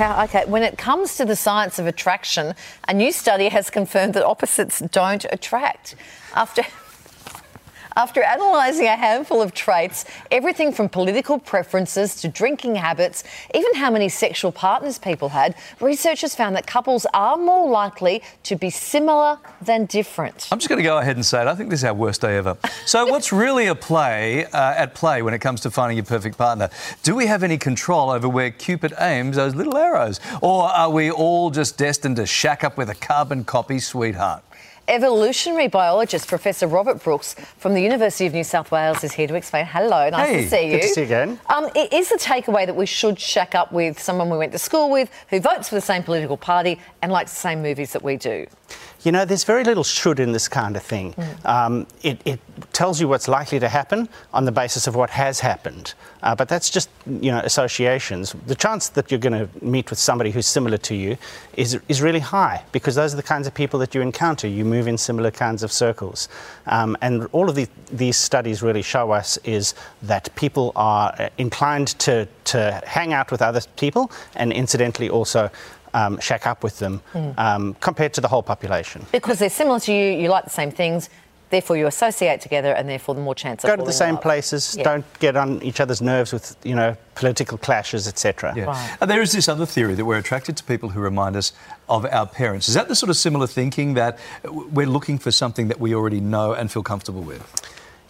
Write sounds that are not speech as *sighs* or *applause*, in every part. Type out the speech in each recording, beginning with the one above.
How, okay, when it comes to the science of attraction, a new study has confirmed that opposites don't attract. After after analysing a handful of traits, everything from political preferences to drinking habits, even how many sexual partners people had, researchers found that couples are more likely to be similar than different. I'm just going to go ahead and say it. I think this is our worst day ever. So, *laughs* what's really a play uh, at play when it comes to finding your perfect partner? Do we have any control over where Cupid aims those little arrows, or are we all just destined to shack up with a carbon copy sweetheart? Evolutionary biologist Professor Robert Brooks from the University of New South Wales is here to explain. Hello, nice Hey, to see you. Good to see you again. Um, i- is the takeaway that we should shack up with someone we went to school with, who votes for the same political party and likes the same movies that we do? You know, there's very little should in this kind of thing. Um, it, it tells you what's likely to happen on the basis of what has happened. Uh, but that's just, you know, associations. The chance that you're going to meet with somebody who's similar to you is, is really high because those are the kinds of people that you encounter. You move in similar kinds of circles. Um, and all of the, these studies really show us is that people are uh, inclined to, to hang out with other people and incidentally also um, shack up with them um, compared to the whole population. Because they're similar to you, you like the same things, therefore you associate together, and therefore the more chance of Go to the same love. places. Yeah. Don't get on each other's nerves with you know political clashes, etc. Yeah. Right. And there is this other theory that we're attracted to people who remind us of our parents. Is that the sort of similar thinking that we're looking for something that we already know and feel comfortable with?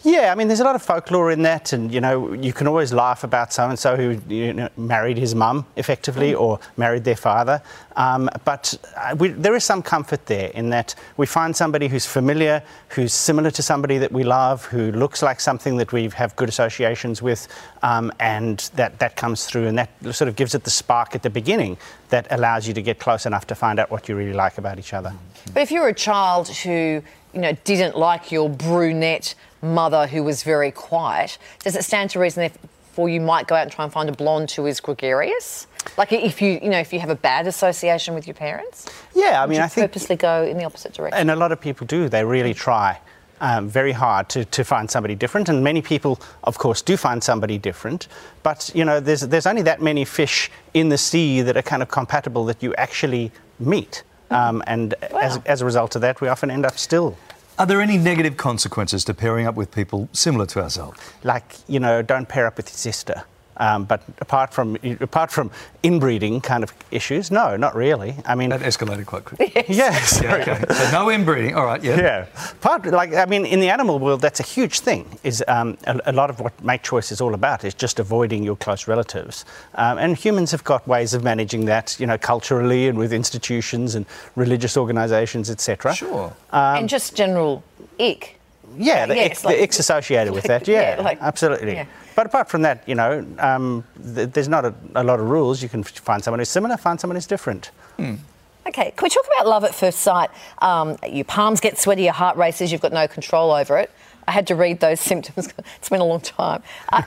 Yeah, I mean, there's a lot of folklore in that, and you know, you can always laugh about so and so who you know, married his mum effectively or married their father. Um, but uh, we, there is some comfort there in that we find somebody who's familiar, who's similar to somebody that we love, who looks like something that we have good associations with, um, and that, that comes through, and that sort of gives it the spark at the beginning that allows you to get close enough to find out what you really like about each other. But if you're a child who, you know, didn't like your brunette mother who was very quiet, does it stand to reason therefore you might go out and try and find a blonde who is gregarious? Like if you, you know, if you have a bad association with your parents? Yeah, I mean, I think purposely go in the opposite direction. And a lot of people do. They really try um, very hard to, to find somebody different. And many people, of course, do find somebody different. But, you know, there's, there's only that many fish in the sea that are kind of compatible that you actually meet. Um, and as, as a result of that, we often end up still. Are there any negative consequences to pairing up with people similar to ourselves? Like, you know, don't pair up with your sister. Um, but apart from apart from inbreeding kind of issues, no, not really. I mean, That escalated quite quickly. *laughs* yes, Yeah, okay. So no inbreeding. All right, yeah. Yeah, part like I mean, in the animal world, that's a huge thing. Is um, a, a lot of what mate choice is all about is just avoiding your close relatives, um, and humans have got ways of managing that, you know, culturally and with institutions and religious organisations, etc. Sure. and just general ick. Yeah, the, Yeah, ick, like- the icks associated with that. *laughs* Yeah, Yeah, like- absolutely. yeah. But apart from that, you know, um, th- there's not a, a lot of rules. You can find someone who's similar, find someone who's different. Okay, can we talk about love at first sight? Um, your palms get sweaty, your heart races, you've got no control over it. I had to read those *laughs* symptoms. It's been a long time. I, *laughs*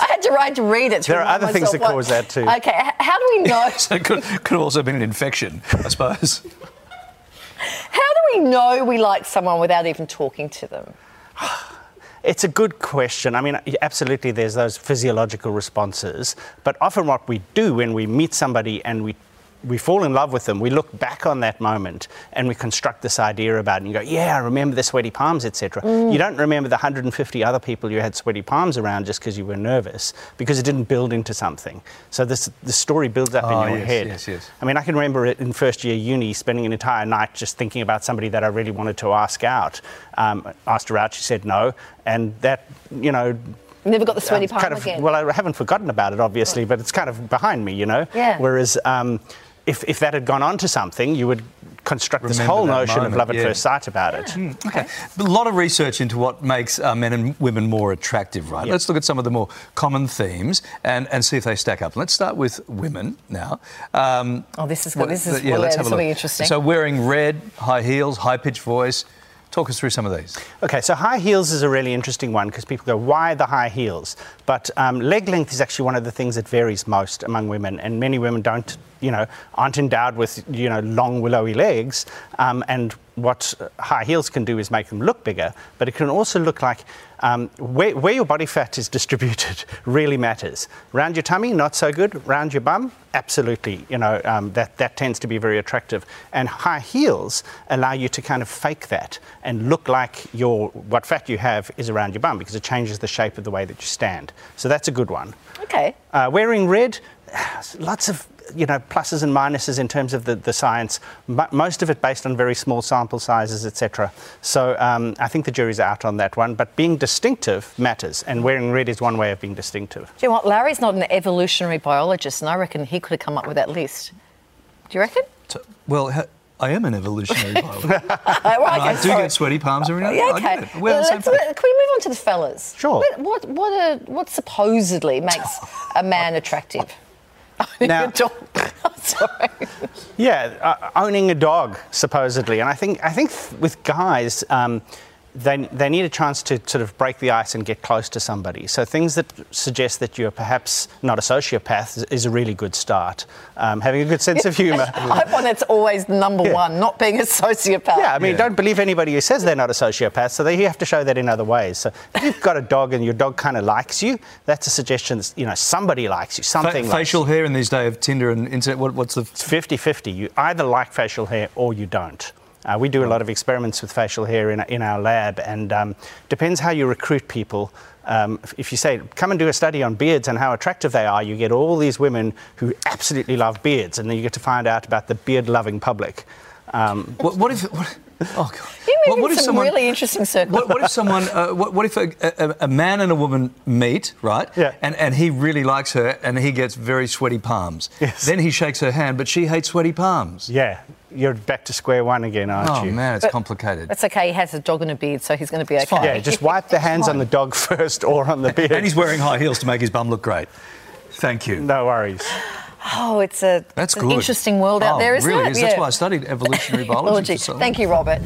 I had to write to read it. To There are other things that what- cause that too. Okay, how do we know? So it could, could have also been an infection, I suppose. We know we like someone without even talking to them? *sighs* It's a good question. I mean, absolutely, there's those physiological responses. But often, what we do when we meet somebody and we we fall in love with them, we look back on that moment and we construct this idea about it and you go, yeah, I remember the sweaty palms, etc. You don't remember the 150 other people you had sweaty palms around just because you were nervous, because it didn't build into something. So this the story builds up Oh, in your yes, head. yes, yes. I mean, I can remember it in first year uni, spending an entire night just thinking about somebody that I really wanted to ask out. Um, asked her out, she said no, and that, you know. Never got the sweaty um, palm kind of, again. Well, I haven't forgotten about it, obviously, but it's kind of behind me, you know. Yeah. Whereas, um, if, if that had gone on to something, you would construct this whole notion moment, of love at yeah. first sight about it. Okay. A lot of research into what makes uh, men and women more attractive, right? Let's look at some of the more common themes and, and see if they stack up. Let's start with women now. Um, Oh, this is good. This is- yeah, well, let's have this a will be look. interesting. So wearing red, high heels, high pitched voice, Talk us through some of these. Okay, so high heels is a really interesting one because people go, why the high heels? But um, leg length is actually one of the things that varies most among women, and many women don't, you know, aren't endowed with, you know, long willowy legs. Um, and what high heels can do is make them look bigger, but it can also look like um, where, where, your body fat is *laughs* distributed really matters. Round your tummy, not so good. Round your bum, absolutely. You know um, that that tends to be very attractive. And high heels allow you to kind of fake that and look like your what fat you have is around your bum because it changes the shape of the way that you stand. So that's a good one. Okay. Uh, wearing red, *sighs* lots of you know, pluses and minuses in terms of the, the science, most of it based on very small sample sizes, etc. So um, I think the jury's out on that one. But being distinctive matters, and wearing red is one way of being distinctive. Do you know what? Larry's not an evolutionary biologist, and I reckon he could have come up with that list. Do you reckon? Well, I am an evolutionary *laughs* biologist. well, I, I do get sweaty palms every now and then. Yeah, okay. Well, can we move on to the fellas? Sure. What what what, a, what supposedly makes *laughs* a man attractive? Now, *laughs* sorry. Yeah, uh, owning a dog supposedly, and I think I think with guys. Um, they, they need a chance to sort of break the ice and get close to somebody. So things that suggest that you're perhaps not a sociopath is, is a really good start. Um, having a good sense of humour. *laughs* I find that's always number yeah. one, not being a sociopath. Yeah, I mean, yeah. don't believe anybody who says they're not a sociopath. So they, you have to show that in other ways. So if you've got a dog and your dog kind of likes you, that's a suggestion. That, you know, somebody likes you. Something. Fa- facial hair in these days of Tinder and internet. What, what's the? It's 50-50. You either like facial hair or you don't. Uh, we do a lot of experiments with facial hair in, in our lab, and um, depends how you recruit people. Um, if you say, come and do a study on beards and how attractive they are, you get all these women who absolutely love beards, and then you get to find out about the beard loving public. Um, what, what, if. What, oh, God. You what, if some someone, really interesting circles. What, what, if someone, uh, what, what, if a, a, a, man and a woman meet, right? Yeah. And, and he really likes her and he gets very sweaty palms. Yes. Then he shakes her hand, but she hates sweaty palms. Yeah you're back to square one again, aren't oh, you? Oh man, it's but complicated. It's okay. He has a dog and a beard, so he's going to be okay. Yeah, just wipe the *laughs* hands on the dog *laughs* first or on the beard. and he's wearing high heels to make his bum look great. Thank you. No worries. Oh, it's a That's an interesting world out oh, there, isn't really it? Is. Yeah. That's why I studied evolutionary *laughs* biology. Thank you, Robert.